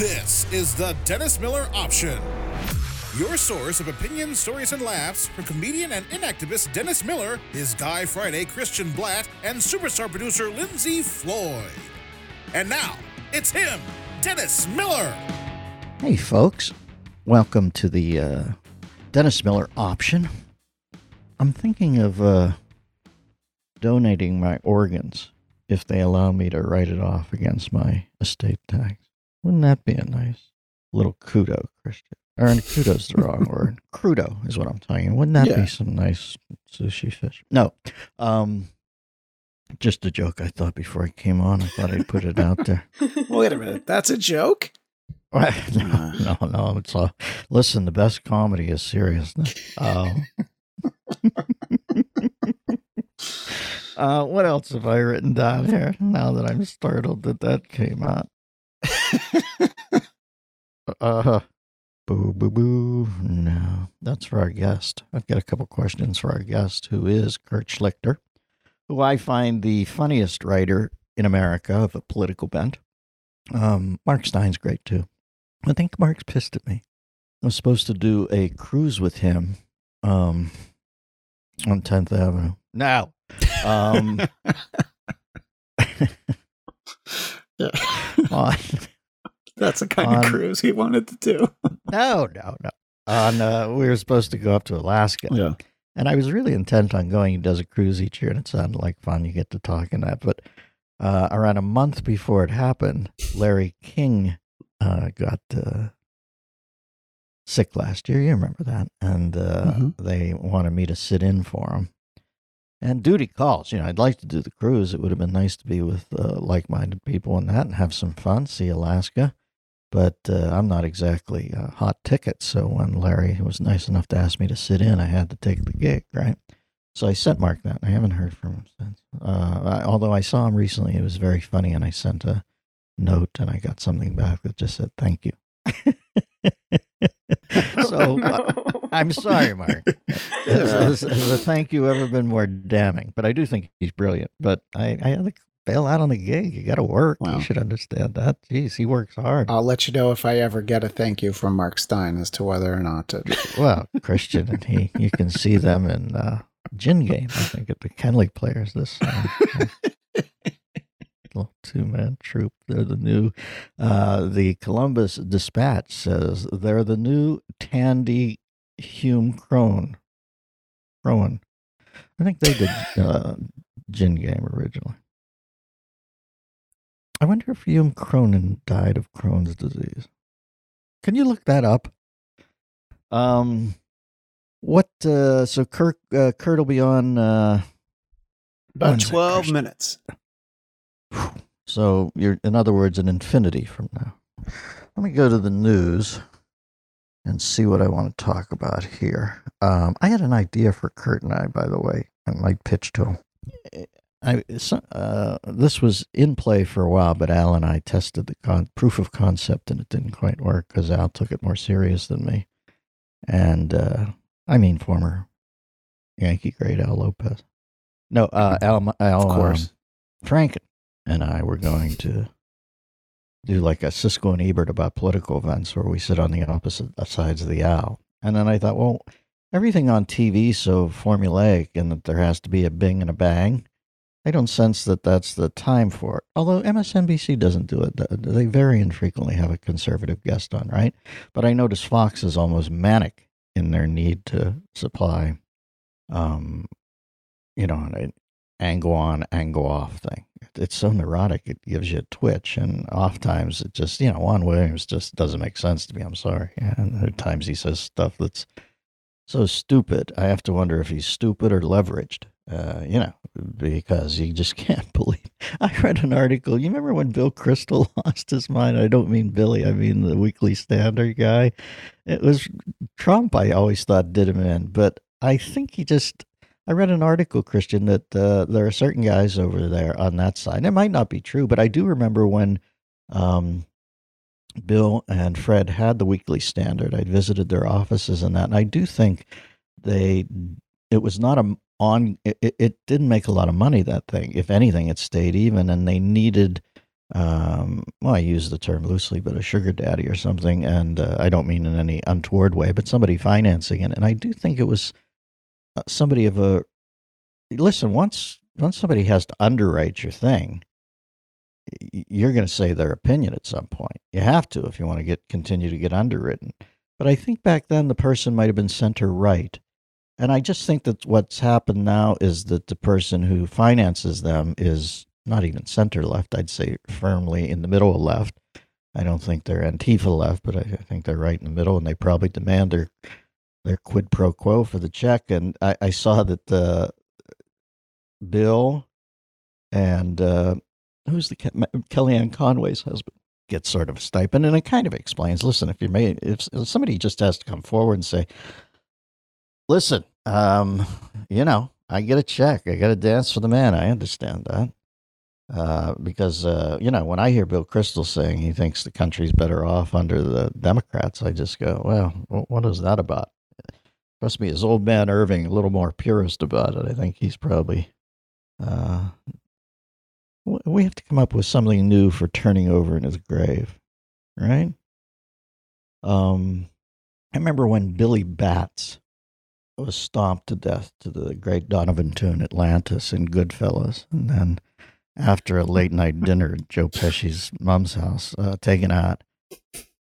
This is the Dennis Miller Option. Your source of opinions, stories, and laughs from comedian and inactivist Dennis Miller, his Guy Friday Christian Blatt, and superstar producer Lindsey Floyd. And now, it's him, Dennis Miller. Hey, folks. Welcome to the uh, Dennis Miller option. I'm thinking of uh, donating my organs if they allow me to write it off against my estate tax. Wouldn't that be a nice little kudo, Christian? Or kudo's the wrong word. Crudo is what I'm talking. Wouldn't that Yeah. be some nice sushi fish? No. Um, just a joke I thought before I came on. I thought I'd put it out there. Wait a minute. That's a joke? no, no, no. It's all. Listen, the best comedy is seriousness. Um, uh, what else have I written down here? Now that I'm startled that that came out. Uh, huh. boo, boo, boo. No, that's for our guest. I've got a couple questions for our guest, who is Kurt Schlichter, who I find the funniest writer in America of a political bent. Um, Mark Steyn's great too. I think Mark's pissed at me. I was supposed to do a cruise with him um, on 10th Avenue. No. Um, on, That's the kind On- of cruise he wanted to do. no, no, no. On, uh, we were supposed to go up to Alaska. Yeah. And I was really intent on going. He does a cruise each year, and it sounded like fun. You get to talk and that. But uh, around a month before it happened, Larry King uh, got uh, sick last year. You remember that? And uh, Mhm. they wanted me to sit in for him. And duty calls. You know, I'd like to do the cruise. It would have been nice to be with uh, like-minded people and that, and have some fun, see Alaska. But uh, I'm not exactly a hot ticket. So when Larry was nice enough to ask me to sit in, I had to take the gig, right? So I sent Mark that. I haven't heard from him since. Uh, I, although I saw him recently, it was very funny, and I sent a note, and I got something back that just said thank you. so uh, I'm sorry, Mark. Has, a thank you ever been more damning? But I do think he's brilliant. But I, I to bail out on the gig. You got to work. Wow. You should understand that. Jeez, he works hard. I'll let you know if I ever get a thank you from Mark Steyn as to whether or not to. well, Christian and he, you can see them in uh, Gin Game, I think, at the Kenley Players this two man troop. They're the new, uh, the Columbus Dispatch says they're the new Tandy Hume Crone. Crone. I think they did uh, Gin Game originally. I wonder if Hume Cronyn died of Crohn's disease. Can you look that up? Um, what? Uh, so Kirk, uh, Kurt will be on. Uh, About 12 minutes. so you're, in other words, an infinity from now. Let me go to the news and see what I want to talk about here. Um, I had an idea for Kurt and I, by the way. I might pitch to him. I, uh, this was in play for a while, but Al and I tested the con- proof of concept, and it didn't quite work because Al took it more serious than me. And uh, I mean, former Yankee great Al Lopez. No, uh, Al, Al Of course. um, Franken and I were going to do like a Siskel and Ebert about political events where we sit on the opposite sides of the aisle. And then I thought, well, everything on TV so formulaic and that there has to be a bing and a bang. I don't sense that that's the time for it. Although MSNBC doesn't do it. They very infrequently have a conservative guest on, right? But I notice Fox is almost manic in their need to supply, um, you know, angle on, angle off thing. It's so neurotic, it gives you a twitch. And oftentimes it just, you know, Juan Williams just doesn't make sense to me. I'm sorry. And are times he says stuff that's so stupid. I have to wonder if he's stupid or leveraged. Uh, you know, because you just can't believe. I read an article. You remember when Bill Kristol lost his mind? I don't mean Billy. I mean the Weekly Standard guy. It was Trump. I always thought did him in, but I think he just. I read an article, Christian, that uh, there are certain guys over there on that side. It might not be true, but I do remember when um, Bill and Fred had the Weekly Standard. I visited their offices and that, and I do think they. It was not a on. It, it- didn't make a lot of money. That thing, if anything, it stayed even, and they needed um, well, I use the term loosely, but a sugar daddy or something, and uh, I don't mean in any untoward way, but somebody financing it, and I do think it was Uh, somebody of a listen. Once once somebody has to underwrite your thing, you're going to say their opinion at some point. You have to if you want to get continue to get underwritten. But I think back then the person might have been center right. And I just think that what's happened now is that the person who finances them is not even center left. I'd say firmly in the middle of left. I don't think they're Antifa left, but I think they're right in the middle, and they probably demand their their quid pro quo for the check. And I, I saw that the Bill and uh, who's the Kellyanne Conway's husband gets sort of a stipend, and it kind of explains. Listen, if you're made, if, if somebody just has to come forward and say, "Listen, um, you know, I get a check, I got to dance for the man," I understand that. Uh, because uh, you know, when I hear Bill Kristol saying he thinks the country's better off under the Democrats, I just go, "Well, what is that about?" Trust me, as old man Irving, a little more purist about it. I think he's probably uh, we have to come up with something new for turning over in his grave, right? Um, I remember when Billy Batts was stomped to death to the great Donovan tune Atlantis in Goodfellas, and then after a late night dinner at Joe Pesci's mom's house, uh, taken out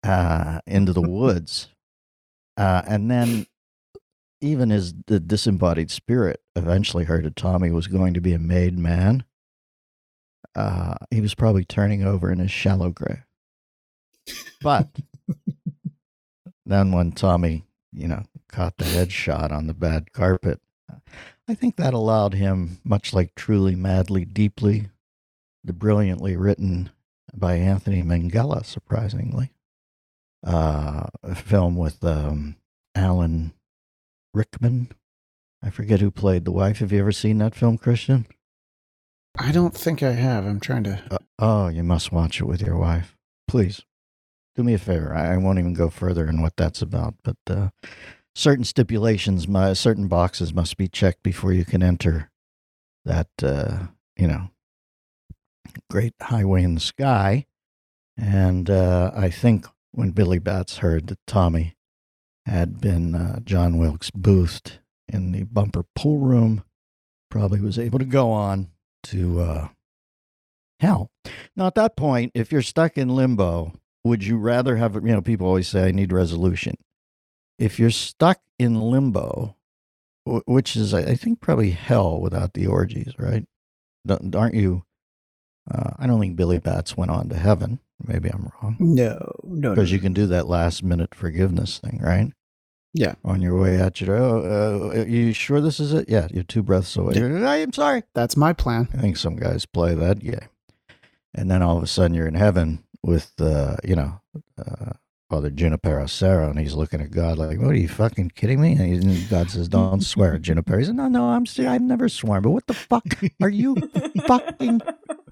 uh, into the woods, uh, and then even as the disembodied spirit eventually heard that Tommy was going to be a made man uh, he was probably turning over in his shallow grave. But then when Tommy, you know, caught the headshot on the bad carpet, I think that allowed him, much like Truly, Madly, Deeply, the brilliantly written by Anthony Minghella, surprisingly, uh, a film with um, Alan Rickman. I forget who played the wife. Have you ever seen that film, Christian? I don't think I have. I'm trying to. Uh, oh, you must watch it with your wife. Please do me a favor. I, I won't even go further in what that's about, but uh, certain stipulations, my certain boxes must be checked before you can enter that. Uh, you know, great highway in the sky. And uh, I think when Billy Batts heard that Tommy had been uh, John Wilkes Booth in the bumper pool room, probably was able to go on to uh, hell. Now, at that point, if you're stuck in limbo, would you rather have, you know, people always say, I need resolution. If you're stuck in limbo, which is, I think, probably hell without the orgies, right? Aren't you? Uh, I don't think Billy Batts went on to heaven. Maybe I'm wrong. No, no. Because no. you can do that last minute forgiveness thing, right? Yeah. On your way out, you oh, uh, you sure this is it? Yeah, you're two breaths away. I am sorry. That's my plan. I think some guys play that game. And then all of a sudden you're in heaven with, uh, you know, uh, Father Junipero Serra, and he's looking at God like, "What are you fucking kidding me?" And, he, God says, "Don't swear." Junipero says, "No, no, I'm I've never sworn, but what the fuck are you fucking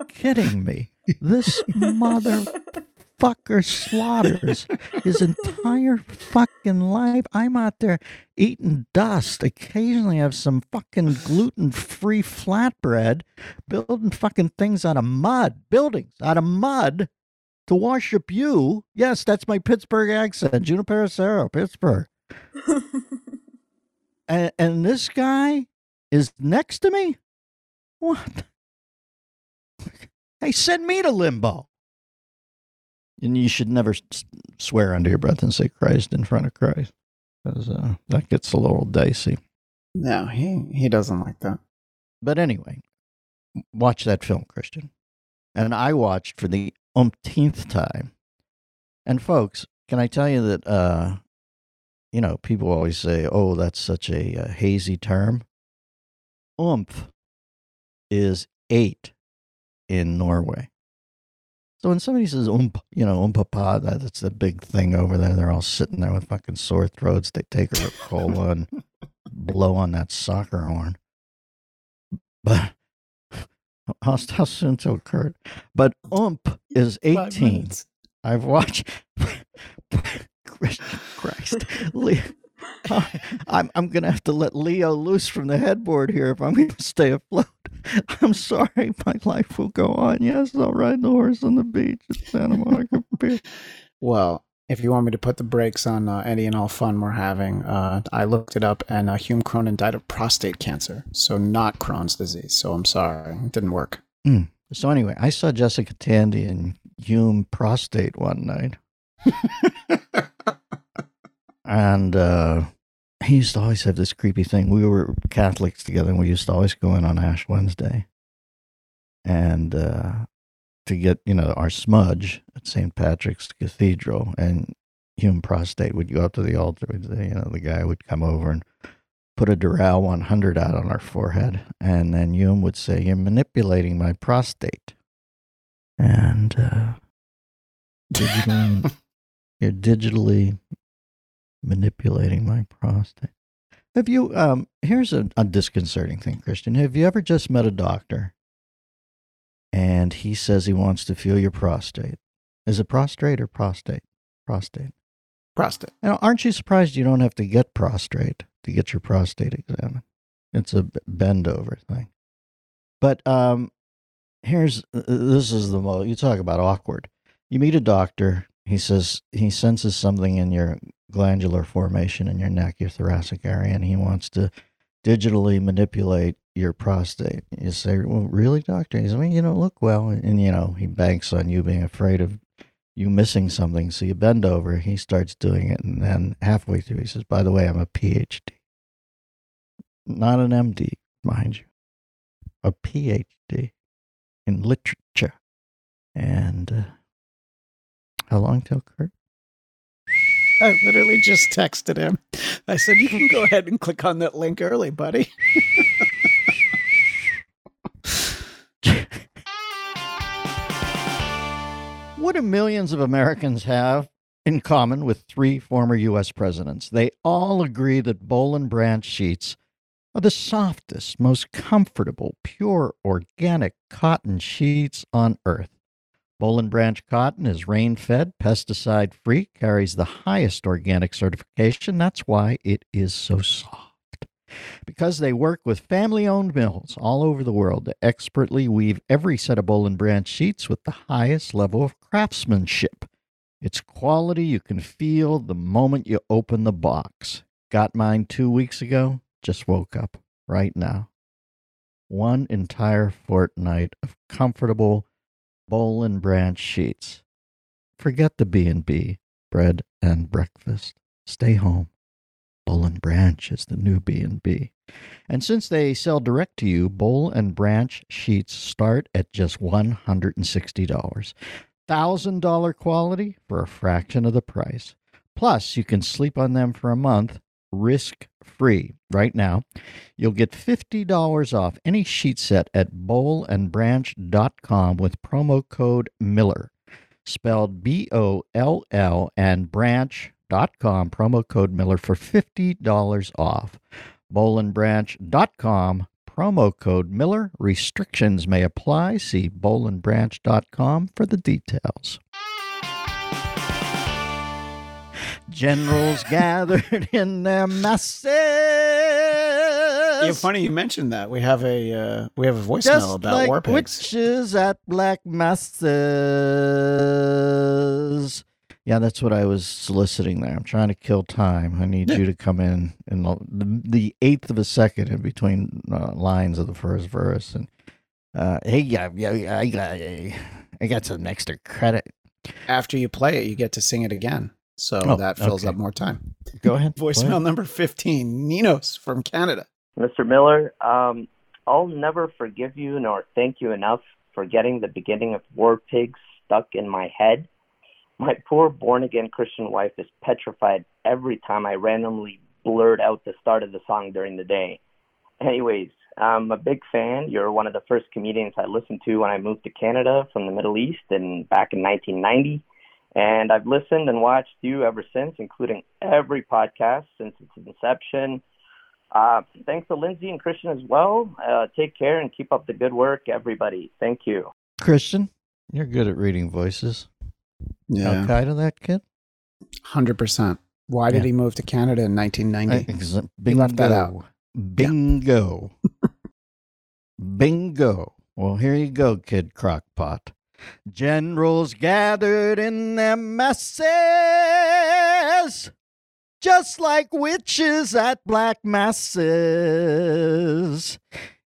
kidding me? This mother fucker slaughters his entire fucking life. I'm out there eating dust. Occasionally, I have some fucking gluten free flatbread, building fucking things out of mud, buildings out of mud to worship you. Yes, that's my Pittsburgh accent, Junipero Serra, Pittsburgh. and, and this guy is next to me? What? Hey, send me to limbo. And you should never swear under your breath and say Christ in front of Christ, because uh, that gets a little dicey. No, he he doesn't like that. But anyway, watch that film, Christian. And I watched for the umpteenth time. And folks, can I tell you that? Uh, you know, people always say, "Oh, that's such a, a hazy term." Umph is eight in Norway. So when somebody says ump, you know, umpapa, that's the big thing over there. They're all sitting there with fucking sore throats. They take a cola and blow on that soccer horn. But how, how soon to occur? But ump is 18. I've watched Christ. I'm I'm gonna have to let Leo loose from the headboard here if I'm gonna stay afloat. I'm sorry, my life will go on. Yes, I'll ride the horse on the beach at Santa Monica Pier. Well, if you want me to put the brakes on uh, any and all fun we're having, uh, I looked it up, and uh, Hume Cronyn died of prostate cancer, so not Crohn's disease. So I'm sorry, it didn't work. Mm. So anyway, I saw Jessica Tandy and Hume prostate one night. and uh, he used to always have this creepy thing. We were Catholics together, and we used to always go in on Ash Wednesday, and uh, to get you know our smudge at St. Patrick's Cathedral, and Hume prostate would go up to the altar. You know, the guy would come over and put a Doral 100 out on our forehead, and then Hume would say, "You're manipulating my prostate," and uh, digitally, you're digitally manipulating my prostate. Have you? Um, here's a, a disconcerting thing, Christian. Have you ever just met a doctor, and he says he wants to feel your prostate? Is it prostate or prostate? Prostate. Prostate. Now, aren't you surprised you don't have to get prostate to get your prostate examined? It's a bend over thing. But um, here's this is the most you talk about awkward. You meet a doctor. He says he senses something in your glandular formation in your neck, your thoracic area, and he wants to digitally manipulate your prostate. You say, "Well, really, doctor?" He says, mean, you don't look well," and you know he banks on you being afraid of you missing something. So you bend over. He starts doing it, and then halfway through, he says, "By the way, I'm a PhD, not an MD, mind you, a PhD in literature." And uh, how long till Kurt? I literally just texted him. I said, "You can go ahead and click on that link early, buddy." what do millions of Americans have in common with three former U.S. presidents? They all agree that Boll and Branch sheets are the softest, most comfortable, pure, organic cotton sheets on earth. Boll Branch cotton is rain fed, pesticide free, carries the highest organic certification. That's why it is so soft. Because they work with family owned mills all over the world to expertly weave every set of Boll Branch sheets with the highest level of craftsmanship. It's quality you can feel the moment you open the box. Got mine two weeks ago, just woke up right now. One entire fortnight of comfortable Boll and Branch sheets. Forget the B&B, bread and breakfast. Stay home. Boll and Branch is the new B&B. And since they sell direct to you, Boll and Branch sheets start at just $160. $1,000 quality for a fraction of the price. Plus, you can sleep on them for a month risk free right now. You'll get $50 off any sheet set at bollandbranch.com with promo code Miller, spelled B O L L, and branch.com, promo code Miller for $50 off. bollandbranch.com, promo code Miller. Restrictions may apply. See bollandbranch.com for the details. Generals gathered in their masses. Yeah, funny you mentioned that. We have a uh, we have a voicemail Just about like war pigs. witches at black masses. Yeah, that's what I was soliciting there. I'm trying to kill time. I need you to come in in the, the eighth of a second in between uh, lines of the first verse. And uh, hey, yeah, yeah, yeah, I got, I got some extra credit. After you play it, you get to sing it again. So Oh, that fills okay. up more time. Go ahead. Go Voicemail ahead. number 15, Ninos from Canada. Mr. Miller, um, I'll never forgive you nor thank you enough for getting the beginning of War Pigs stuck in my head. My poor born again Christian wife is petrified every time I randomly blurt out the start of the song during the day. Anyways, I'm a big fan. You're one of the first comedians I listened to when I moved to Canada from the Middle East and back in 1990. And I've listened and watched you ever since, including every podcast since its inception. Uh, thanks to Lindsey and Christian as well. Uh, take care and keep up the good work, everybody. Thank you. Christian, you're good at reading voices. Al Yeah, Qaeda, that kid? 100%. Why did Yeah. he move to Canada in 1990? Ex- He left that out. Bingo. Bingo. Well, here you go, Kid Crockpot. Generals gathered in their masses, just like witches at black masses.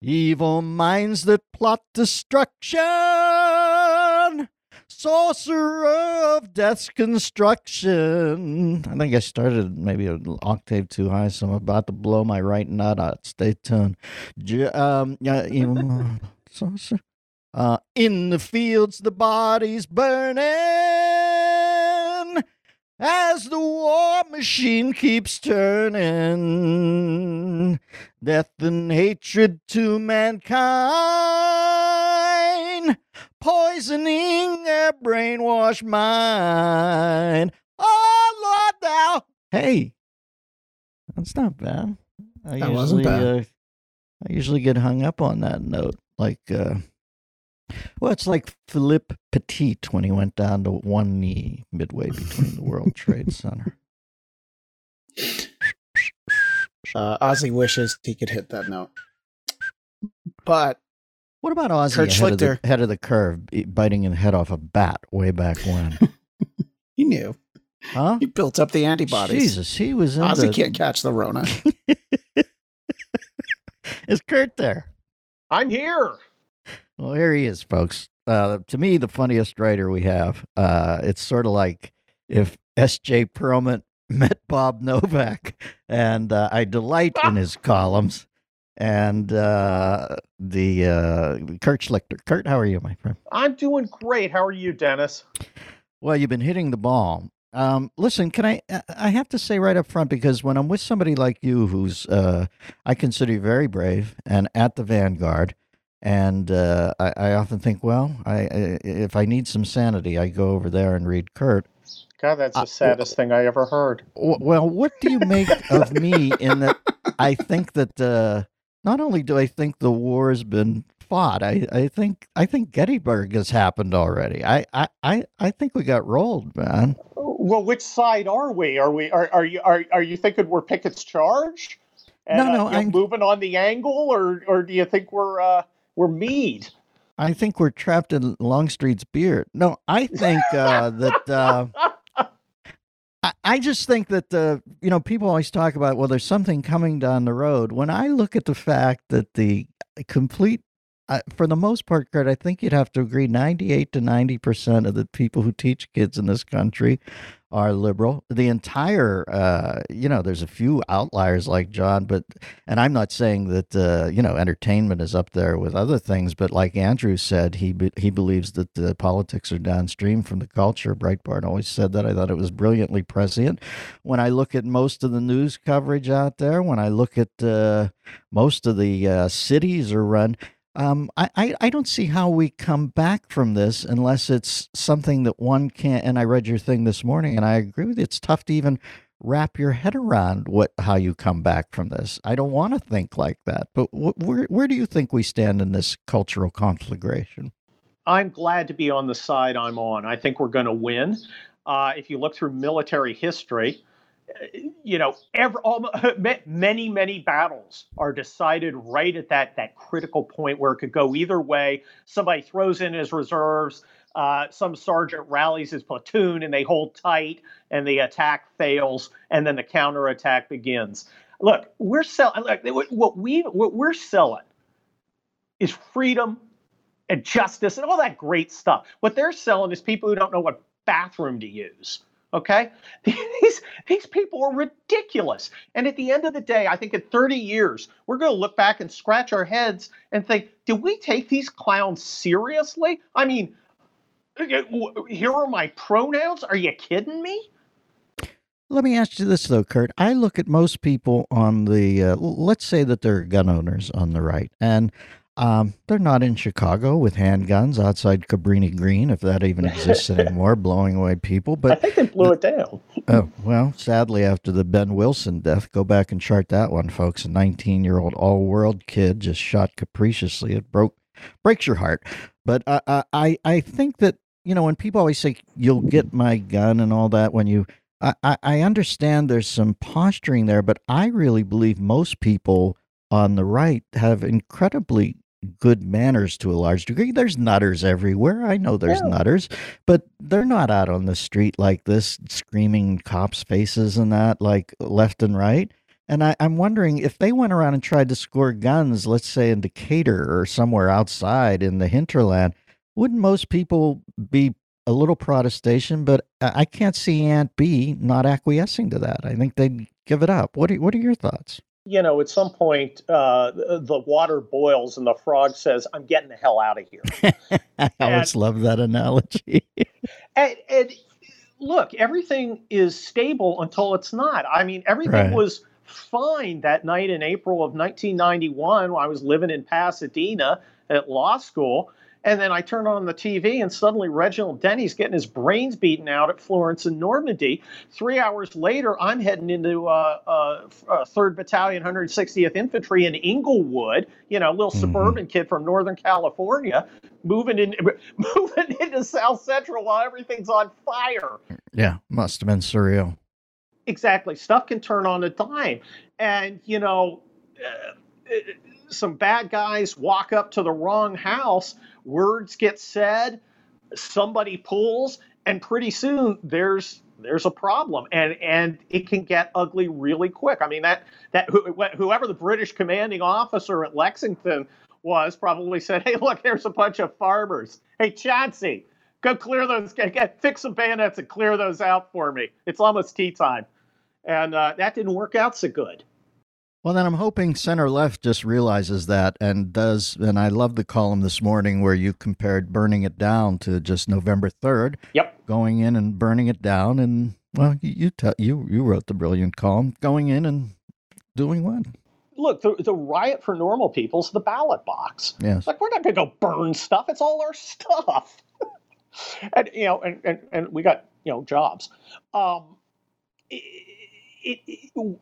Evil minds that plot destruction, sorcerer of death's construction. I think I started maybe an octave too high, so I'm about to blow my right nut out. Stay tuned. Um, yeah, sorcerer. Uh, in the fields, the bodies burning as the war machine keeps turning. Death and hatred to mankind, poisoning their brainwashed mind. Oh, Lord, thou. Hey, that's not bad. I That wasn't bad. Uh, I usually get hung up on that note. Like, uh, well, it's like Philippe Petit when he went down to one knee midway between the World Trade Center. Uh, Ozzy wishes he could hit that note. But What about Ozzy Kurt ahead, of the, Schlichter. head of the curve, biting the head off a bat way back when? he knew. Huh? He built up the antibodies. Jesus, he was in Ozzy the- can't catch the Rona. Is Kurt there? I'm here. Well, here he is, folks. Uh, to me, the funniest writer we have. Uh, it's sort of like if S.J. Perelman met Bob Novak, and uh, I delight in his columns. And uh, the uh, Kurt Schlichter. Kurt, how are you, my friend? I'm doing great. How are you, Dennis? Well, you've been hitting the ball. Um, listen, can I? I have to say right up front because when I'm with somebody like you, who's uh, I consider you very brave and at the vanguard, and uh, I, I often think, well, I, I if I need some sanity, I go over there and read Kurt. God, that's Uh, the saddest thing I ever heard. Well, what do you make of me in that I think that uh, not only do I think the war has been fought, I, I think I think Gettysburg has happened already. I, I, I, I think we got rolled, man. Well, which side are we? Are we are, are you are, are you thinking we're Pickett's charge? And, No, uh, no, you know, I'm- moving on the angle, or or do you think we're uh, we're Meade? I think we're trapped in Longstreet's beard. No, I think uh, that. Uh, I, I just think that the you know people always talk about well there's something coming down the road. When I look at the fact that the complete, uh, for the most part, Kurt, I think you'd have to agree, ninety eight to ninety percent of the people who teach kids in this country are liberal. The entire, uh, you know, there's a few outliers like John, but and I'm not saying that uh, you know entertainment is up there with other things, but like Andrew said, he be, he believes that the politics are downstream from the culture. Breitbart always said that. I thought it was brilliantly prescient. When I look at most of the news coverage out there, when I look at uh, most of the uh, cities are run. Um, I, I, don't see how we come back from this unless it's something that one can't. And I read your thing this morning, and I agree with you. It's tough to even wrap your head around what how you come back from this. I don't want to think like that. But wh- where where do you think we stand in this cultural conflagration? I'm glad to be on the side I'm on. I think we're going to win. Uh, if you look through military history, you know, every, all, many, many battles are decided right at that that critical point where it could go either way. Somebody throws in his reserves. Uh, some sergeant rallies his platoon and they hold tight, and the attack fails, and then the counterattack begins. Look, we're selling. Look, what we what we're selling is freedom and justice and all that great stuff. What they're selling is people who don't know what bathroom to use. Okay, these these people are ridiculous. And at the end of the day, I think in 30 years we're going to look back and scratch our heads and think, did we take these clowns seriously? I mean, here are my pronouns. Are you kidding me? Let me ask you this though, Kurt. I look at most people on the uh, let's say that they're gun owners on the right, and um, they're not in Chicago with handguns outside Cabrini Green, if that even exists anymore, blowing away people. But I think they blew it down. Oh, well, sadly, after the Ben Wilson death, go back and chart that one, folks. A 19 year old all world kid just shot capriciously. It broke, breaks your heart. But I, I, I- I think that, you know, when people always say, you'll get my gun and all that, when you I, I understand there's some posturing there, but I really believe most people on the right have incredibly good manners to a large degree. There's nutters everywhere. I know there's yeah. nutters, but they're not out on the street like this, screaming cops' faces and that, like left and right. And I, am wondering if they went around and tried to score guns, let's say in Decatur or somewhere outside in the hinterland, wouldn't most people be a little protestation? But I can't see Aunt B not acquiescing to that. I think they'd give it up. What are, what are your thoughts? You know, at some point, uh, the water boils and the frog says, "I'm getting the hell out of here." I always and, love that analogy. and, and, look, everything is stable until it's not. I mean, everything right. was fine that night in April of 1991 when I was living in Pasadena at law school. And then I turn on the TV, and suddenly Reginald Denny's getting his brains beaten out at Florence and Normandie. Three hours later, I'm heading into uh, uh, 3rd uh, Battalion, 160th Infantry in Inglewood. You know, little mm-hmm. suburban kid from Northern California, moving in, moving into South Central while everything's on fire. Yeah, must have been surreal. Exactly, stuff can turn on a dime, and you know. Uh, some bad guys walk up to the wrong house, words get said, somebody pulls, and pretty soon there's there's a problem and and it can get ugly really quick. I mean that that whoever the British commanding officer at Lexington was probably said, "Hey, look, there's a bunch of farmers. Hey, Chauncey, go clear those, get, fix some bayonets and clear those out for me. It's almost tea time." And uh, that didn't work out so good. Well, then I'm hoping center left just realizes that and does. And I love the column this morning where you compared burning it down to just November 3rd. Yep. Going in and burning it down. And, well, you, te- you, you wrote the brilliant column going in and doing what? Look, the, the riot for normal people is the ballot box. Yes. Like, we're not going to go burn stuff. It's all our stuff. and, you know, and, and, and we got, you know, jobs. Um, it, it, it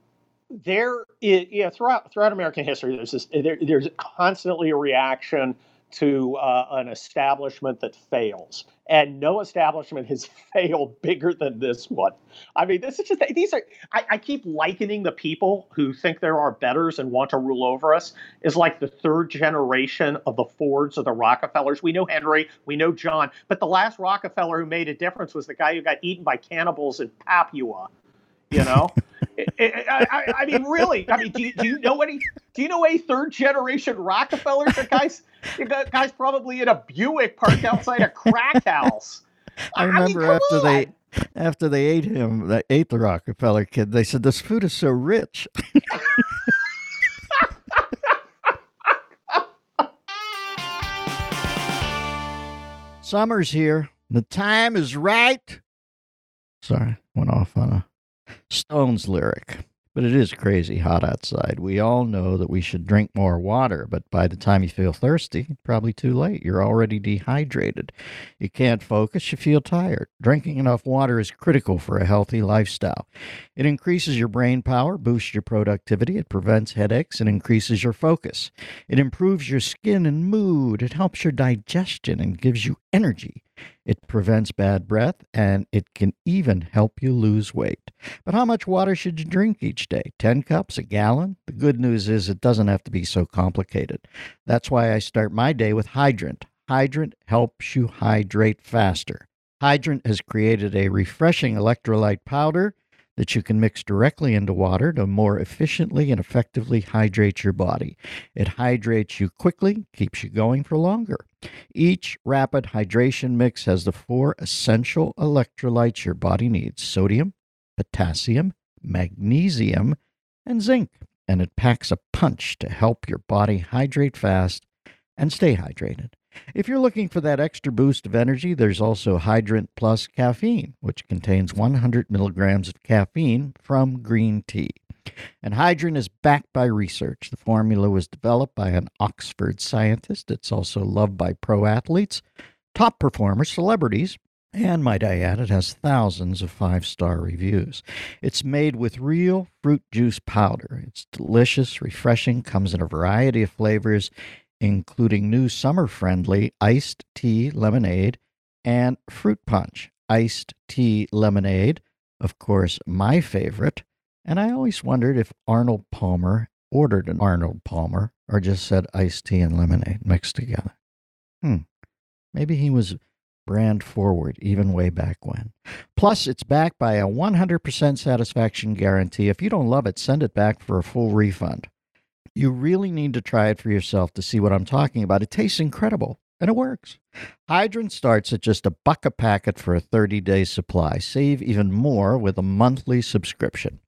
there is, yeah, throughout throughout American history, there's this, there, there's constantly a reaction to uh, an establishment that fails, and no establishment has failed bigger than this one. I mean, this is just these are. I, I keep likening the people who think there are betters and want to rule over us is like the third generation of the Fords or the Rockefellers. We know Henry, we know John, but the last Rockefeller who made a difference was the guy who got eaten by cannibals in Papua. You know. I, I, mean, really. I mean, do you, do you know any? Do you know any third generation Rockefellers? The guys, the guys probably in a Buick parked outside a crack house. I remember I mean, after on. they after they ate him, they ate the Rockefeller kid. They said this food is so rich. Summer's here. The time is right. Sorry, went off on a Stones lyric. But it is crazy hot outside. We all know that we should drink more water, but by the time you feel thirsty, probably too late. You're already dehydrated. You can't focus, you feel tired. Drinking enough water is critical for a healthy lifestyle. It increases your brain power, boosts your productivity, it prevents headaches, and increases your focus. It improves your skin and mood, it helps your digestion and gives you energy. It prevents bad breath and it can even help you lose weight. But how much water should you drink each day? 10 cups, a gallon? The good news is it doesn't have to be so complicated. That's why I start my day with Hydrant. Hydrant helps you hydrate faster. Hydrant has created a refreshing electrolyte powder that you can mix directly into water to more efficiently and effectively hydrate your body. It hydrates you quickly, keeps you going for longer. Each rapid hydration mix has the four essential electrolytes your body needs sodium, potassium, magnesium, and zinc. And it packs a punch to help your body hydrate fast and stay hydrated. If you're looking for that extra boost of energy, there's also Hydrant Plus Caffeine, which contains 100 milligrams of caffeine from green tea. And Hydrant is backed by research. The formula was developed by an Oxford scientist. It's also loved by pro athletes, top performers, celebrities, and might I add, it has thousands of five star reviews. It's made with real fruit juice powder. It's delicious, refreshing, comes in a variety of flavors, including new summer friendly iced tea lemonade and fruit punch. Iced tea lemonade of course, my favorite. And I always wondered if Arnold Palmer ordered an Arnold Palmer or just said iced tea and lemonade mixed together. Hmm. Maybe he was brand forward even way back when. Plus, it's backed by a 100% satisfaction guarantee. If you don't love it, send it back for a full refund. You really need to try it for yourself to see what I'm talking about. It tastes incredible and it works. Hydrant starts at just a buck a packet for a 30 day supply. Save even more with a monthly subscription.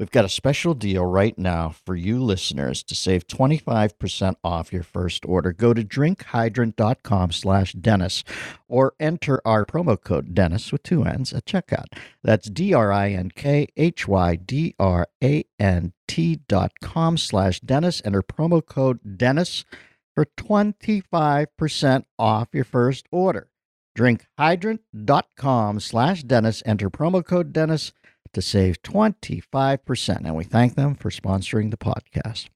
We've got a special deal right now for you listeners to save 25% off your first order. Go to drinkhydrant.com slash Dennis or enter our promo code Dennis with two N's at checkout. That's D-R-I-N-K-H-Y-D-R-A-N-T dot com slash Dennis. Enter promo code Dennis for 25% off your first order. Drinkhydrant.com slash Dennis. Enter promo code Dennis to save 25%. And we thank them for sponsoring the podcast.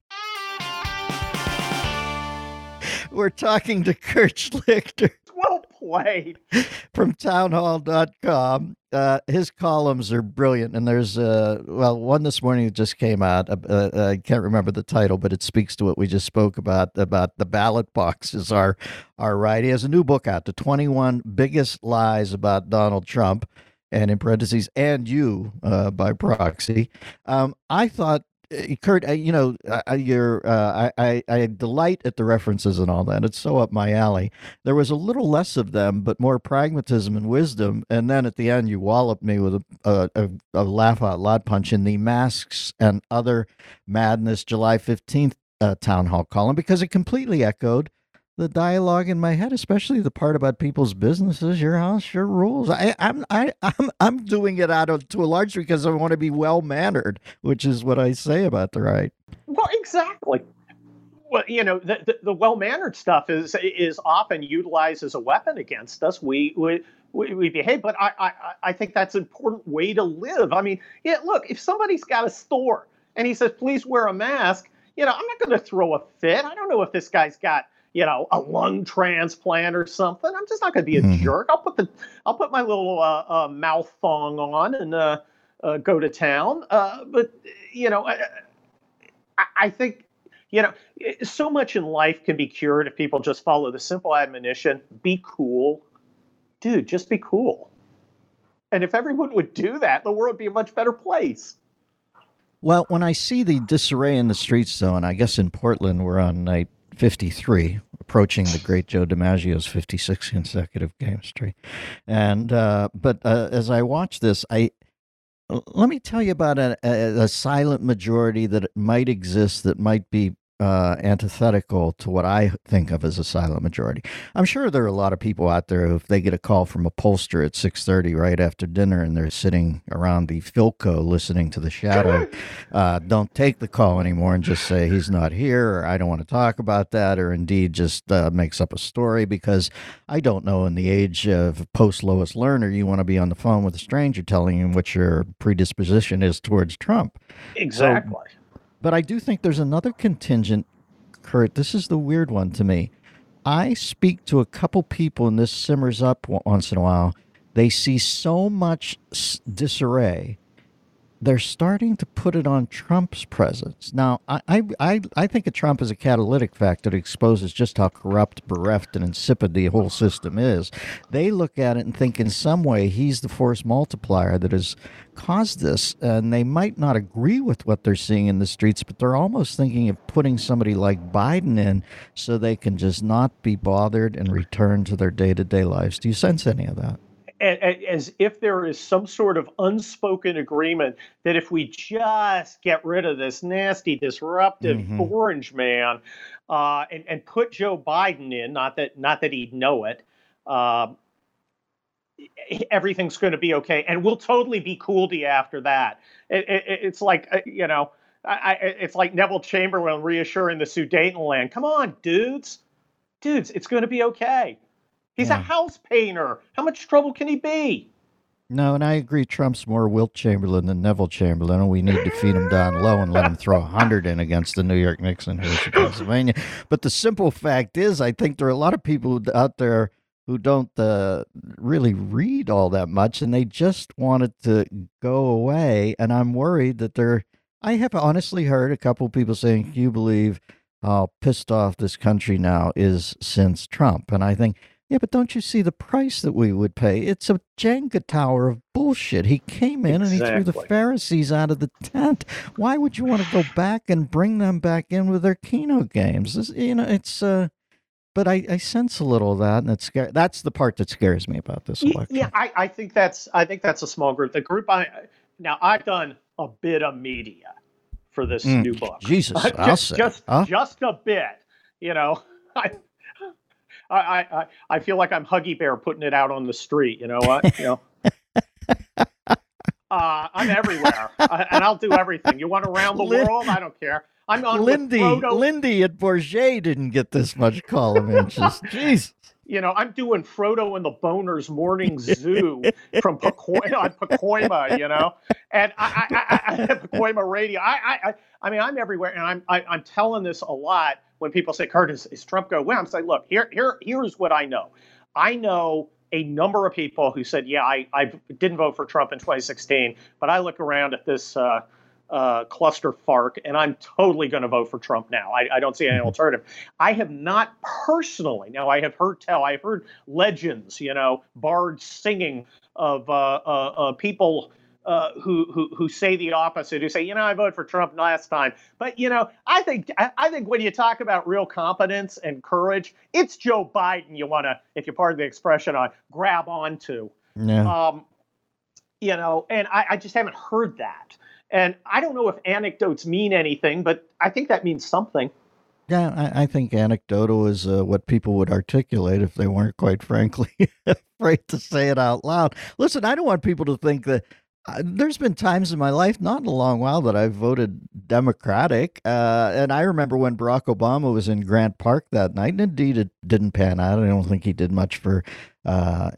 We're talking to Kurt Schlichter Well played. from townhall.com. Uh, his columns are brilliant. And there's, uh, well, one this morning that just came out. Uh, uh, I can't remember the title, but it speaks to what we just spoke about, about the ballot boxes are, are right. He has a new book out, The 21 Biggest Lies About Donald Trump and in parentheses, and you uh, by proxy. Um, I thought, uh, Kurt, I, you know, I, you're, uh, I, I, delight at the references and all that. It's so up my alley. There was a little less of them, but more pragmatism and wisdom. And then at the end, you walloped me with a, a, a laugh out loud punch in the masks and other madness July 15th uh, town hall column because it completely echoed the dialogue in my head, especially the part about people's businesses, your house, your rules. I, I'm I, I'm I'm doing it out of to a large because I want to be well mannered, which is what I say about the right. Well, exactly. Well, you know, the, the, the well mannered stuff is is often utilized as a weapon against us. We we we, we behave, but I, I I think that's an important way to live. I mean, yeah, look, if somebody's got a store and he says, "Please wear a mask," you know, I'm not going to throw a fit. I don't know if this guy's got you know, a lung transplant or something. I'm just not going to be a mm-hmm. jerk. I'll put the I'll put my little uh, uh, mouth thong on and uh, uh go to town. Uh, but you know, I, I, think you know so much in life can be cured if people just follow the simple admonition: be cool, dude. Just be cool. And if everyone would do that, the world would be a much better place. Well, when I see the disarray in the streets, though, and I guess in Portland we're on night 53, approaching the great Joe DiMaggio's 56 consecutive game streak. And uh, but uh, as I watch this, I let me tell you about a, a, a silent majority that might exist that might be uh, antithetical to what I think of as a silent majority. I'm sure there are a lot of people out there who, if they get a call from a pollster at 6:30 right after dinner and they're sitting around the Philco listening to the Shadow, uh, don't take the call anymore and just say he's not here or I don't want to talk about that or indeed just uh, makes up a story because I don't know. In the age of post Lois Lerner, you want to be on the phone with a stranger telling him what your predisposition is towards Trump. Exactly. So, but I do think there's another contingent, Kurt. This is the weird one to me. I speak to a couple people, and this simmers up once in a while. They see so much disarray they're starting to put it on Trump's presence. Now, I, I, I think of Trump as a catalytic factor that exposes just how corrupt, bereft, and insipid the whole system is. They look at it and think in some way he's the force multiplier that has caused this. And they might not agree with what they're seeing in the streets, but they're almost thinking of putting somebody like Biden in so they can just not be bothered and return to their day to day lives. Do you sense any of that? As if there is some sort of unspoken agreement that if we just get rid of this nasty, disruptive mm-hmm. orange man uh, and, and put Joe Biden in, not that not that he'd know it, uh, everything's going to be okay, and we'll totally be cool to you after that. It, it, it's like uh, you know, I, it's like Neville Chamberlain reassuring the Sudetenland, "Come on, dudes, dudes, it's going to be okay." He's yeah. a house painter. How much trouble can he be? No, and I agree. Trump's more Wilt Chamberlain than Neville Chamberlain, and we need to feed him down low and let him throw a hundred in against the New York Knicks in Pennsylvania. But the simple fact is, I think there are a lot of people out there who don't uh, really read all that much, and they just want it to go away. And I'm worried that they're. I have honestly heard a couple people saying, you believe how pissed off this country now is since Trump?" And I think, yeah, but don't you see the price that we would pay? It's a Jenga tower of bullshit. He came in and he threw the Pharisees out of the tent. Why would you want to go back and bring them back in with their keynote games? This, you know, it's. uh but I, I sense a little of that, and it's scary. That's the part that scares me about this Y- election. Yeah, I, I think that's I think that's a small group. The group I now I've done a bit of media for this Mm, new book. Jesus, I'll just say. just, Huh? just a bit. You know, I, I I I feel like I'm Huggy Bear putting it out on the street. You know what? You know. Uh, I'm everywhere, uh, and I'll do everything. You want around the world? I don't care. I'm on Lindy, Lindy at Bourget didn't get this much column inches. Jesus. You know, I'm doing Frodo and the Boners Morning Zoo from Pacoima, on Pacoima, you know, and I, I, I, I have Pacoima Radio. I, I, I, I mean, I'm everywhere, and I'm, I, I'm telling this a lot when people say, "Curtis, is Trump go?" Well, I'm saying, look, here, here, here's what I know. I know a number of people who said, "Yeah, I, I didn't vote for Trump in 2016, but I look around at this." Uh, uh, cluster fark, and I'm totally going to vote for Trump now. I, I don't see any alternative. I have not personally. Now I have heard tell. I've heard legends. You know, bards singing of uh, uh, uh, people. Uh, who, who who say the opposite? Who say, you know, I voted for Trump last time, but you know, I think I, I think when you talk about real competence and courage, it's Joe Biden. You want to, if you pardon the expression, on grab onto. Yeah. Um, you know, and I, I just haven't heard that. And I don't know if anecdotes mean anything, but I think that means something. Yeah, I, I think anecdotal is uh, what people would articulate if they weren't, quite frankly, afraid to say it out loud. Listen, I don't want people to think that. Uh, there's been times in my life, not in a long while, that I've voted Democratic. Uh, and I remember when Barack Obama was in Grant Park that night, and indeed it didn't pan out. I don't think he did much for uh,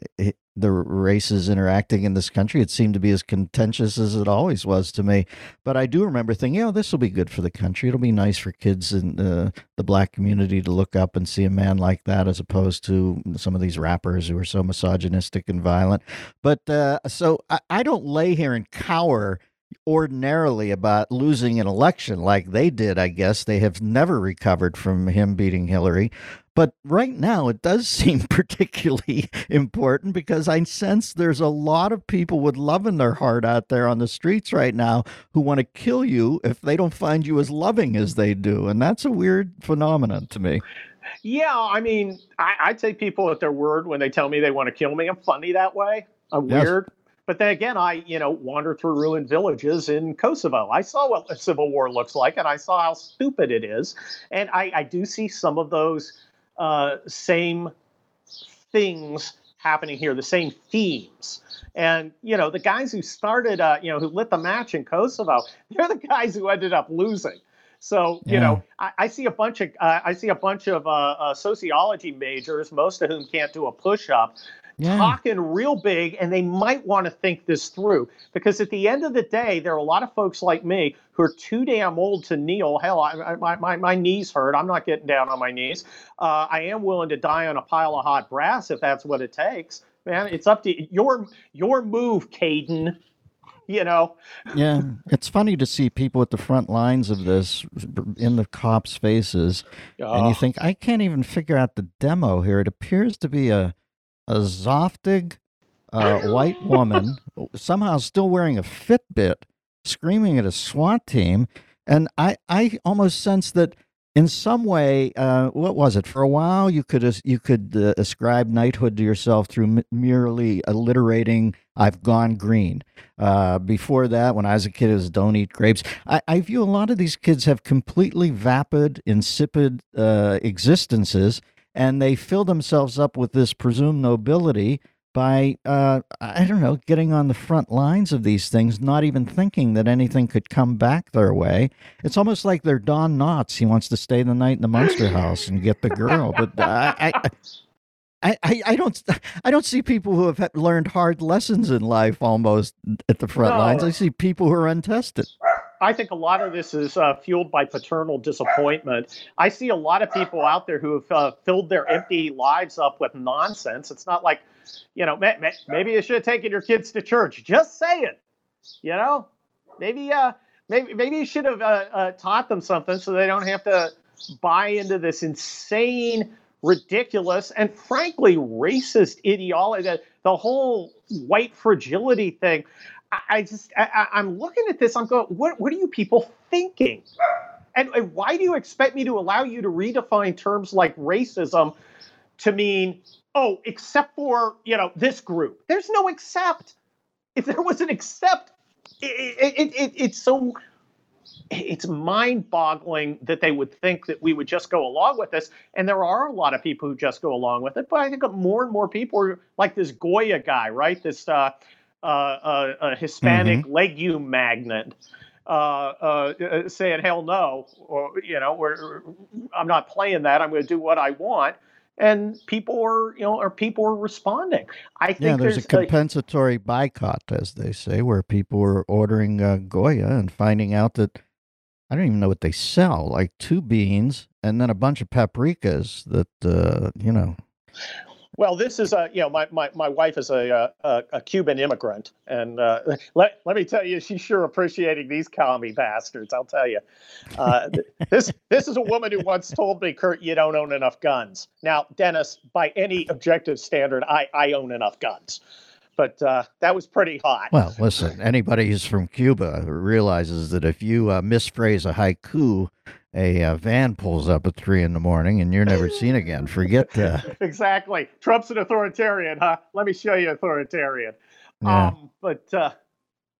the races interacting in this country. It seemed to be as contentious as it always was to me. But I do remember thinking, oh, this will be good for the country. It'll be nice for kids in the black community to look up and see a man like that as opposed to some of these rappers who are so misogynistic and violent. But uh, so I, I don't lay here and cower ordinarily about losing an election like they did, I guess. They have never recovered from him beating Hillary. But right now, it does seem particularly important because I sense there's a lot of people with love in their heart out there on the streets right now who want to kill you if they don't find you as loving as they do. And that's a weird phenomenon to me. Yeah, I mean, I, I take people at their word when they tell me they want to kill me. I'm funny that way. I'm Yes. weird. But then again, I, you know, wander through ruined villages in Kosovo. I saw what a civil war looks like, and I saw how stupid it is. And I, I do see some of those uh, same things happening here, the same themes. And you know, the guys who started, uh, you know, who lit the match in Kosovo, they're the guys who ended up losing. So you Yeah. know, I, I see a bunch of uh, I see a bunch of uh, uh, sociology majors, most of whom can't do a push-up, Yeah. talking real big, and they might want to think this through because at the end of the day, there are a lot of folks like me who are too damn old to kneel. Hell, I, my, my my knees hurt. I'm not getting down on my knees. Uh, I am willing to die on a pile of hot brass if that's what it takes. Man, it's up to your your move, Caden. You know, Yeah, it's funny to see people at the front lines of this in the cops' faces, and you think I can't even figure out the demo here. It appears to be a a Zoftig uh, white woman, somehow still wearing a Fitbit, screaming at a SWAT team, and I I almost sense that. In some way, uh, what was it? For a while, you could you could uh, ascribe knighthood to yourself through m- merely alliterating "I've gone green." Uh, before that, when I was a kid, it was "Don't eat grapes." I, I view a lot of these kids have completely vapid, insipid uh, existences, and they fill themselves up with this presumed nobility by uh, I don't know, getting on the front lines of these things, not even thinking that anything could come back their way. It's almost like they're Don Knotts. He wants to stay the night in the monster house and get the girl, but I. I I, I, I don't I don't see people who have learned hard lessons in life almost at the front No. lines. I see people who are untested. I think a lot of this is uh, fueled by paternal disappointment. I see a lot of people out there who have uh, filled their empty lives up with nonsense. It's not like, you know, maybe you should have taken your kids to church. Just saying, you know, maybe uh, maybe maybe you should have uh, uh, taught them something so they don't have to buy into this insane, ridiculous, and frankly racist ideology. The, the whole white fragility thing. I, just I, am looking at this. I'm going, what what are you people thinking? And, and why do you expect me to allow you to redefine terms like racism to mean oh, except for you know this group? There's no except. If there was an except, it, it, it, it's so it's mind-boggling that they would think that we would just go along with this and there are a lot of people who just go along with it but i think more and more people are like this goya guy right this uh, uh, uh, a Hispanic mm-hmm. legume magnate uh, uh, uh, saying hell no, or you know, we're, I'm not playing that. I'm going to do what I want. And people are, you know, or people are responding. I think yeah, there's, there's a compensatory a, boycott, as they say, where people are ordering uh, Goya and finding out that I don't even know what they sell, like two beans and then a bunch of paprikas that, uh, you know. Well, this is a you know my my, my wife is a a, a Cuban immigrant, and uh, let let me tell you, she's sure appreciating these commie bastards. I'll tell you, uh, this this is a woman who once told me, Kurt, you don't own enough guns. Now, Dennis, by any objective standard, I I own enough guns. But uh, that was pretty hot. Well, listen, anybody who's from Cuba realizes that if you uh, misphrase a haiku, a uh, van pulls up at three in the morning and you're never seen again. Forget that. exactly. Trump's an authoritarian, huh? Let me show you authoritarian. Yeah. Um, but uh,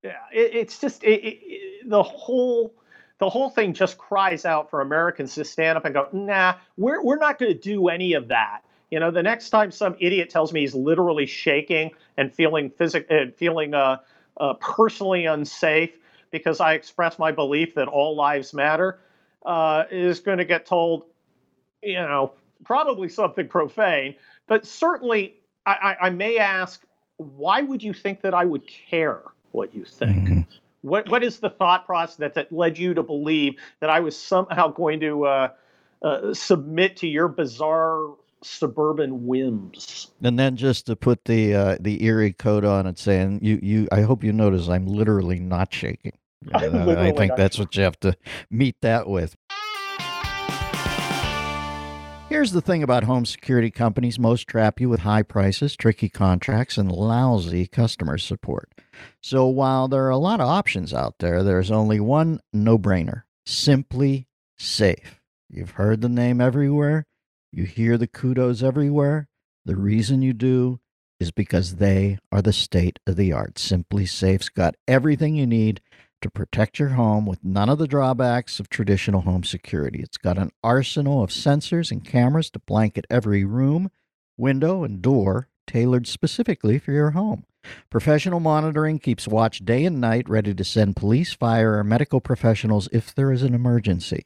yeah, it, it's just it, it, the whole the whole thing just cries out for Americans to stand up and go, nah, we're we're not going to do any of that. You know, the next time some idiot tells me he's literally shaking and feeling physic and feeling uh, uh, personally unsafe because I express my belief that all lives matter, uh, is going to get told, you know, probably something profane, but certainly I, I, I, may ask, why would you think that I would care what you think? Mm-hmm. What what is the thought process that, that led you to believe that I was somehow going to uh, uh, submit to your bizarre suburban whims? And then just to put the uh, the eerie coat on and saying, you you, I hope you notice I'm literally not shaking. I think that's what you have to meet that with. Here's the thing about home security companies most trap you with high prices, tricky contracts, and lousy customer support. So while there are a lot of options out there, there's only one no brainer Simply Safe. You've heard the name everywhere, you hear the kudos everywhere. The reason you do is because they are the state of the art. SimpliSafe's got everything you need to protect your home with none of the drawbacks of traditional home security. It's got an arsenal of sensors and cameras to blanket every room, window, and door tailored specifically for your home. Professional monitoring keeps watch day and night, ready to send police, fire, or medical professionals if there is an emergency.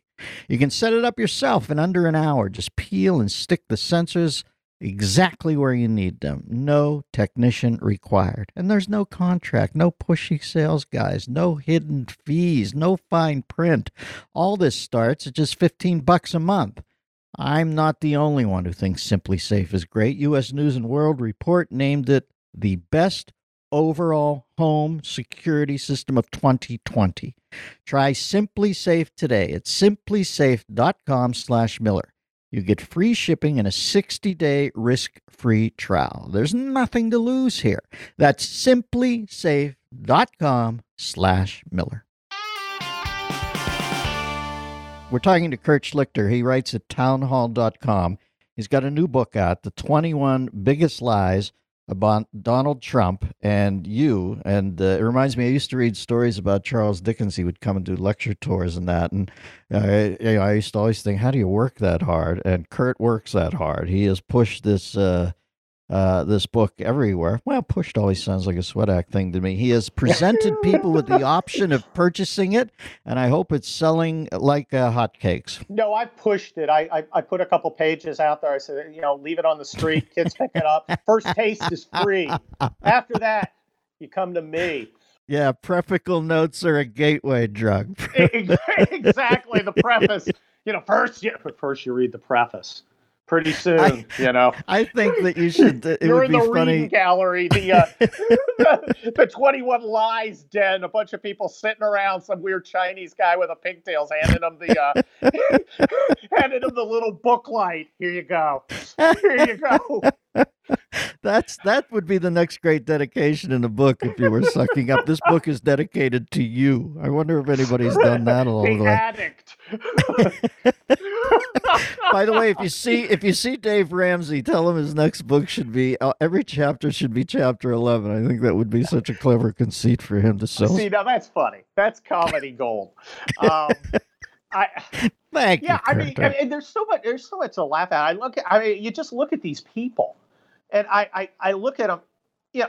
You can set it up yourself in under an hour. Just peel and stick the sensors exactly where you need them. No technician required. And there's no contract, no pushy sales guys, no hidden fees, no fine print. All this starts at just 15 bucks a month. I'm not the only one who thinks SimpliSafe is great. US News and World Report named it the best overall home security system of 2020. Try SimpliSafe today at simplisafe.com/miller. You get free shipping and a 60 day risk free trial. There's nothing to lose here. That's simplisafe.com slash Miller. We're talking to Kurt Schlichter. He writes at townhall.com. He's got a new book out, The 21 Biggest Lies about Donald Trump and you. And uh, it reminds me, I used to read stories about Charles Dickens. He would come and do lecture tours and that. And uh, you know, I used to always think, how do you work that hard? And Kurt works that hard. He has pushed this. Uh, uh, this book everywhere. Well, pushed always sounds like a sweat act thing to me. He has presented people with the option of purchasing it, and I hope it's selling like uh, hotcakes. No, I pushed it. I, I, I put a couple pages out there. I said, you know, leave it on the street. Kids pick it up. First taste is free. After that, you come to me. Yeah, prefical notes are a gateway drug. exactly the preface. You know, first you first you read the preface. Pretty soon, I, you know. I think that you should. It You're would in be the funny. reading gallery, the, uh, the the Twenty One Lies den. A bunch of people sitting around. Some weird Chinese guy with a pigtails handing them the uh, handing them the little book light. Here you go. Here you go. That's that would be the next great dedication in a book if you were sucking up. This book is dedicated to you. I wonder if anybody's done that along the way. addict. By the way, if you see if you see Dave Ramsey, tell him his next book should be uh, every chapter should be chapter eleven. I think that would be such a clever conceit for him to sell. See, now that's funny. That's comedy gold. Um, I Thank yeah, you. I mean. I mean, there's so much. There's so much to laugh at. I look at. I mean, you just look at these people, and I I, I look at them. Yeah,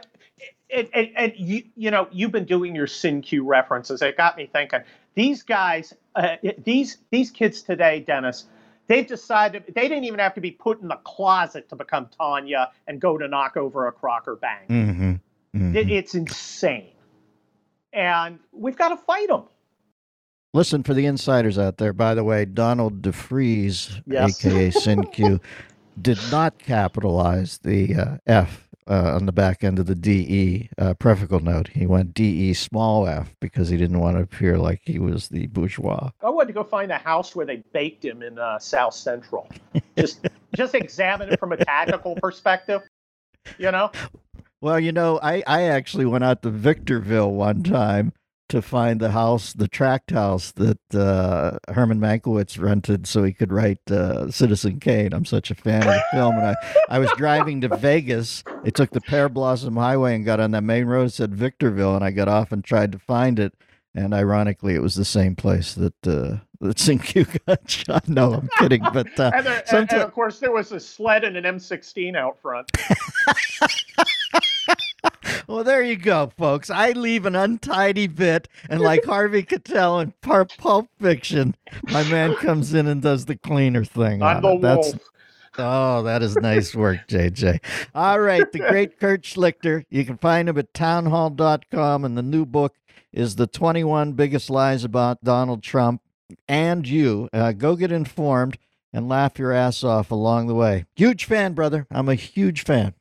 and, and, and you you know you've been doing your Cinque references. It got me thinking. These guys, uh, these these kids today, Dennis, they've decided they didn't even have to be put in the closet to become Tania and go to knock over a Crocker bank. Mm-hmm. Mm-hmm. It, it's insane, and we've got to fight them. Listen for the insiders out there. By the way, Donald DeFreeze, Yes. aka Cinque, did not capitalize the uh, F uh, on the back end of the DE uh, note. He went DE small f because he didn't want to appear like he was the bourgeois. I wanted to go find a house where they baked him in uh, South Central. Just just examine it from a tactical perspective. You know, Well, you know, I, I actually went out to Victorville one time to find the house, the tract house that uh, Herman Mankiewicz rented so he could write uh, Citizen Kane. I'm such a fan of the film. And I, I was driving to Vegas. I took the Pearblossom Highway and got on that main road said Victorville. And I got off and tried to find it. And ironically, it was the same place that uh, that Cinque got shot. No, I'm kidding. But uh, and, there, and, and of course there was a sled and an M16 out front. Well, there you go, folks. I leave an untidy bit, and like Harvey Keitel in Par- Pulp Fiction, my man comes in and does the cleaner thing. I'm the it. That's wolf. oh, that is nice work, JJ. All right, the great Kurt Schlichter. You can find him at townhall.com, and the new book is the 21 biggest lies about Donald Trump and you. Uh, go get informed and laugh your ass off along the way. Huge fan, brother. I'm a huge fan.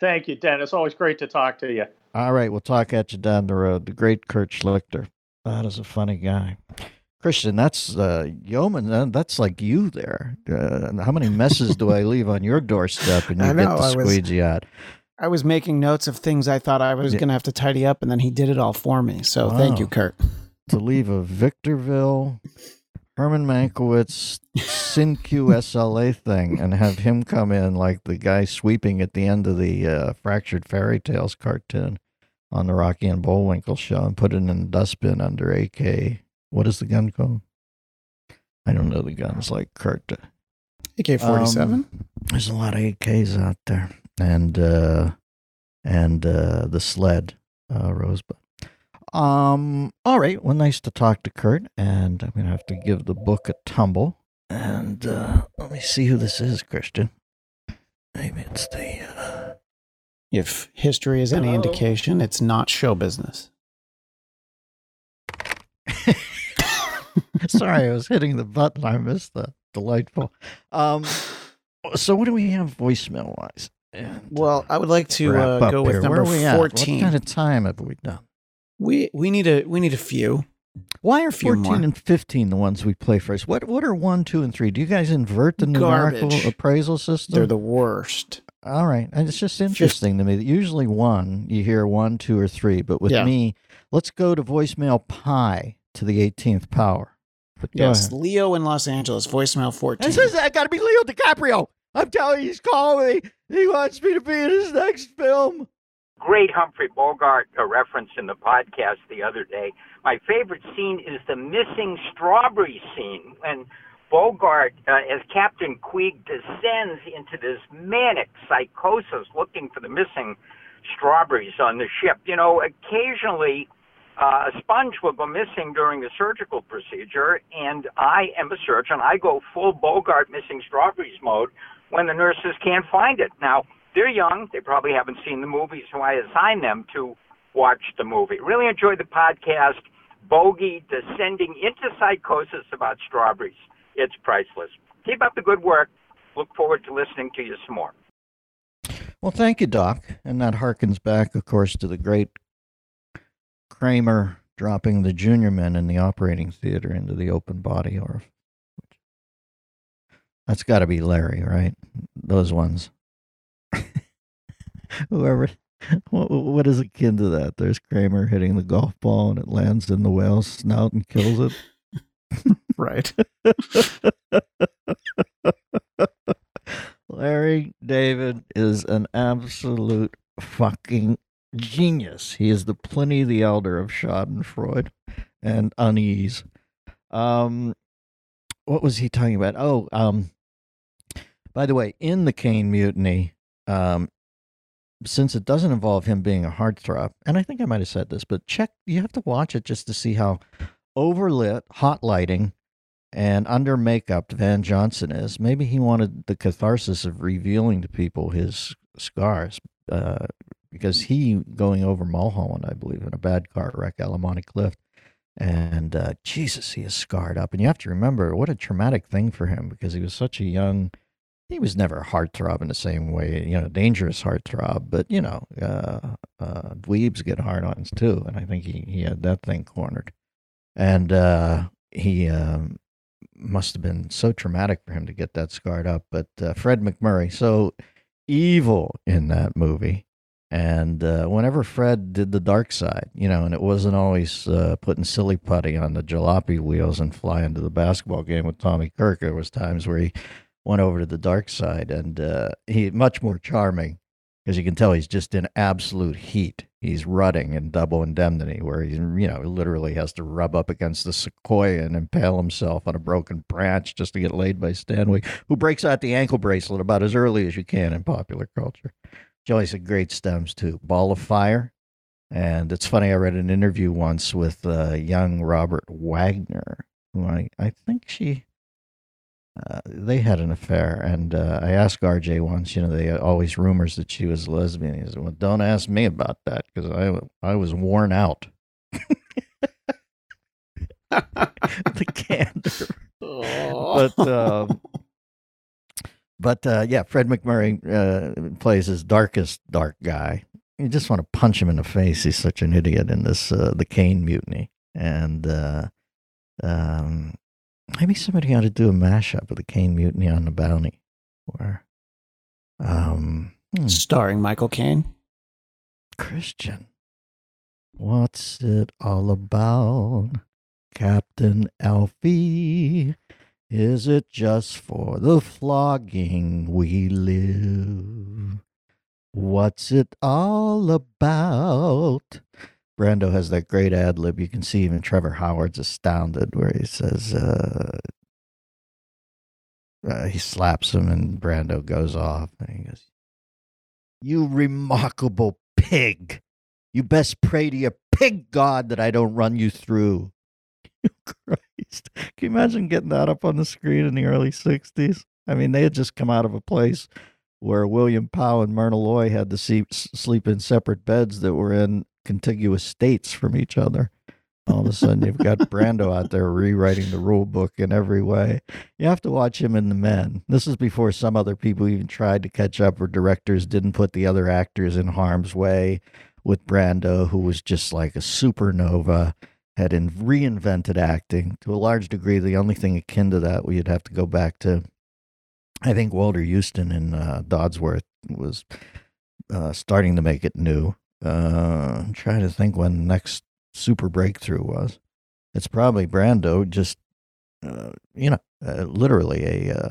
Thank you, Dennis. Always great to talk to you. All right, we'll talk at you down the road. The great Kurt Schlichter. That is a funny guy. Christian, that's uh, Yeoman. uh, That's like you there. Uh, how many messes do I leave on your doorstep and you I know, get the I was- squeegee out? I was making notes of things I thought I was Yeah. going to have to tidy up, and then he did it all for me. So thank you, Kurt. To leave a Victorville, Herman Mankiewicz, Cinque SLA thing and have him come in like the guy sweeping at the end of the uh, Fractured Fairy Tales cartoon on the Rocky and Bullwinkle show and put it in a dustbin under AK. What is the gun called? I don't know the guns like Kurt. AK 47. Um, there's a lot of AKs out there, and uh, and uh, the sled, uh, Rosebud. Um. All right. Well, nice to talk to Kurt, and I'm gonna have to give the book a tumble. And uh, let me see who this is, Christian. Maybe it's the. Uh... if history is any Hello? indication, it's not show business. Sorry, I was hitting the button. I missed that. Delightful. Um. So, what do we have voicemail wise? And, Well, I would like to uh, go with here. number Where are we at? 14. What kind of time have we done? We we need a we need a few. Why are few 14 more. and 15 the ones we play first? What what are 1, 2, and 3? Do you guys invert the numerical Garbage. appraisal system? They're the worst. All right. And it's just interesting to me that usually 1, you hear 1, 2, or 3. But with Yeah. me, let's go to voicemail pi to the 18th power. But Yes. Leo in Los Angeles, voicemail 14. This is, I got to be Leo DiCaprio. I'm telling you, he's calling me. He wants me to be in his next film. Great Humphrey Bogart reference in the podcast the other day. My favorite scene is the missing strawberry scene when Bogart, uh, as Captain Queeg, descends into this manic psychosis looking for the missing strawberries on the ship. You know, occasionally uh, a sponge will go missing during the surgical procedure, and I am a surgeon. I go full Bogart missing strawberries mode when the nurses can't find it. Now, they're young. They probably haven't seen the movie, so I assign them to watch the movie. Really enjoyed the podcast. Bogey descending into psychosis about strawberries. It's priceless. Keep up the good work. Look forward to listening to you some more. Well, thank you, Doc. And that harkens back, of course, to the great Kramer dropping the Junior Mint in the operating theater into the open body or that's got to be Larry, right? Those ones. Whoever, what, what is akin to that? There's Kramer hitting the golf ball and it lands in the whale's snout and kills it. right. Larry David is an absolute fucking genius. He is the Pliny the Elder of Schadenfreude and unease. Um, what was he talking about? Oh, um, by the way, in the Caine Mutiny, um, since it doesn't involve him being a heartthrob, and I think I might have said this, but check, you have to watch it just to see how overlit, hot lighting, and under makeup Van Johnson is. Maybe he wanted the catharsis of revealing to people his scars, uh, because he going over Mulholland, I believe, in a bad car wreck, Alamani Cliff, and uh, Jesus, he is scarred up. And you have to remember what a traumatic thing for him because he was such a young he was never a heartthrob in the same way, you know, dangerous heartthrob. But you know, uh, uh, dweebs get hard-ons too, and I think he he had that thing cornered, and uh, he um, must have been so traumatic for him to get that scarred up. But uh, Fred MacMurray, so evil in that movie. And uh, whenever Fred did the dark side, you know, and it wasn't always uh, putting silly putty on the jalopy wheels and flying to the basketball game with Tommy Kirk, there was times where he went over to the dark side, and uh, he much more charming because you can tell he's just in absolute heat. He's rutting in Double Indemnity, where he, you know, literally has to rub up against the sequoia and impale himself on a broken branch just to get laid by Stanwyck, who breaks out the ankle bracelet about as early as you can in popular culture. Joey said great stems too. Ball of Fire. And it's funny, I read an interview once with uh, young Robert Wagner, who I, I think she uh, they had an affair, and uh, I asked RJ once. You know, they always rumors that she was lesbian. He said, "Well, don't ask me about that because I I was worn out." the candor, but um, but uh, yeah, Fred MacMurray uh, plays his darkest dark guy. You just want to punch him in the face. He's such an idiot in this uh, the Caine Mutiny, and um, maybe somebody ought to do a mashup of the Caine Mutiny on the Bounty, or um, hmm. starring Michael Caine. Christian, what's it all about, Captain Alfie? Is it just for the flogging we live? What's it all about? Brando has that great ad lib. You can see even Trevor Howard's astounded where he says, uh, uh, he slaps him and Brando goes off and he goes, You remarkable pig. You best pray to your pig God that I don't run you through. Christ. Can you imagine getting that up on the screen in the early 60s? I mean, they had just come out of a place where William Powell and Myrna Loy had to see, sleep in separate beds that were in contiguous states from each other. All of a sudden, you've got Brando out there rewriting the rule book in every way. You have to watch him in The Men. This is before some other people even tried to catch up, or directors didn't put the other actors in harm's way with Brando, who was just like a supernova, had in, reinvented acting to a large degree. The only thing akin to that, we'd have to go back to, I think Walter Huston in uh, Dodsworth was uh, starting to make it new. Uh, I'm trying to think when the next super breakthrough was. It's probably Brando, just uh, you know, uh, literally a uh,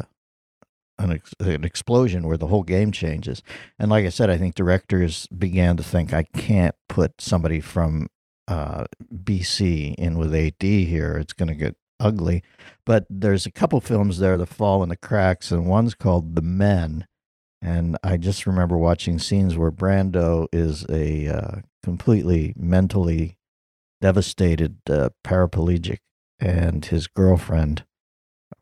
an, ex- an explosion where the whole game changes. And like I said, I think directors began to think I can't put somebody from uh, BC in with AD here. It's going to get ugly. But there's a couple films there that fall in the cracks, and one's called The Men, and I just remember watching scenes where Brando is a uh, completely mentally devastated uh, paraplegic, and his girlfriend,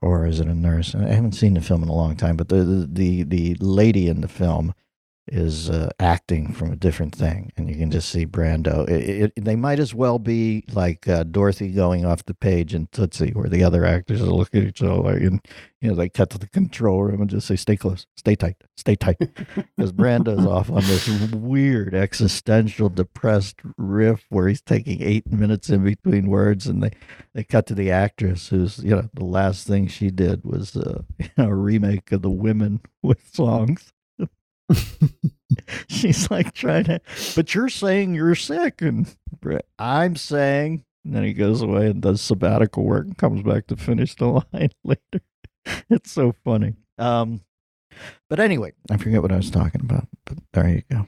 or is it a nurse? I haven't seen the film in a long time, but the the the, the lady in the film is uh, acting from a different thing, and you can just see Brando. It, it, they might as well be like uh, Dorothy going off the page in Tootsie, where the other actors are looking at each other, and you know they cut to the control room and just say, "Stay close, stay tight, stay tight," because Brando's off on this weird existential, depressed riff where he's taking eight minutes in between words, and they they cut to the actress who's you know the last thing she did was uh, you know, a remake of the Women with songs. She's like trying to, but you're saying you're sick, and I'm saying, and then he goes away and does sabbatical work and comes back to finish the line later. It's so funny. Um, but anyway, I forget what I was talking about, but there you go.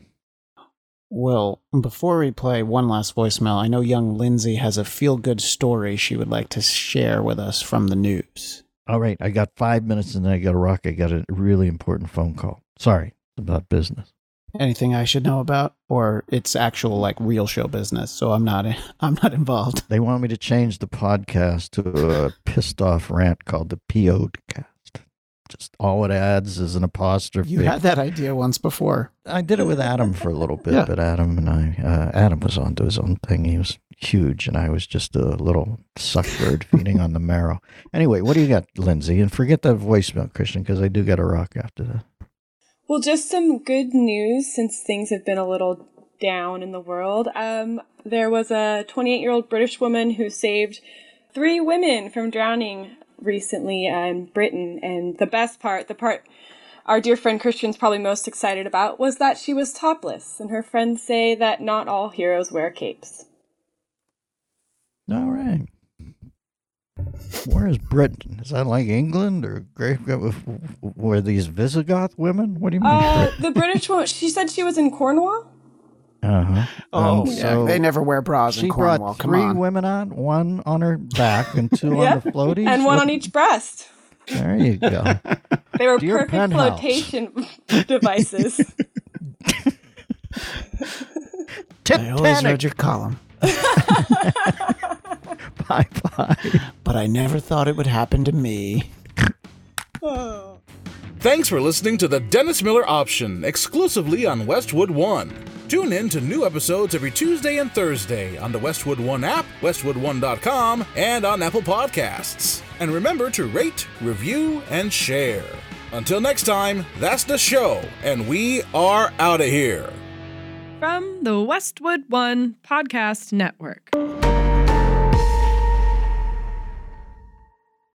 Well, before we play one last voicemail, I know young Lindsey has a feel good story she would like to share with us from the news. All right, I got five minutes and then I got to rock. I got a really important phone call. Sorry about business. Anything I should know about, or it's actual like real show business. So I'm not. I'm not involved. They want me to change the podcast to a pissed off rant called the PO'd cast. Just all it adds is an apostrophe. You had that idea once before. I did it with Adam for a little bit, Yeah. but Adam and I, uh, Adam was onto his own thing. He was huge, and I was just a little suckbird feeding on the marrow. Anyway, what do you got, Lindsey? And forget that voicemail, Christian, because I do got a rock after that. Well, just some good news since things have been a little down in the world. Um, there was a 28 year old British woman who saved three women from drowning recently in Britain. And the best part, the part our dear friend Christian's probably most excited about, was that she was topless. And her friends say that not all heroes wear capes. All right. Where is Britain? Is that like England or Great? Were these Visigoth women? What do you mean? Uh, the British woman, she said she was in Cornwall. Uh huh. Oh, yeah. They never wear bras she in Cornwall. brought Come three on. women on, one on her back and two Yeah. on the floaties. And one What- on each breast. There you go. They were Dear perfect penthouse. flotation devices. I always read your column, Bye bye. but I never thought it would happen to me. oh. Thanks for listening to the Dennis Miller Option exclusively on Westwood One. Tune in to new episodes every Tuesday and Thursday on the Westwood One app, westwood1.com, and on Apple Podcasts. And remember to rate, review, and share. Until next time, that's the show, and we are out of here. From the Westwood One Podcast Network.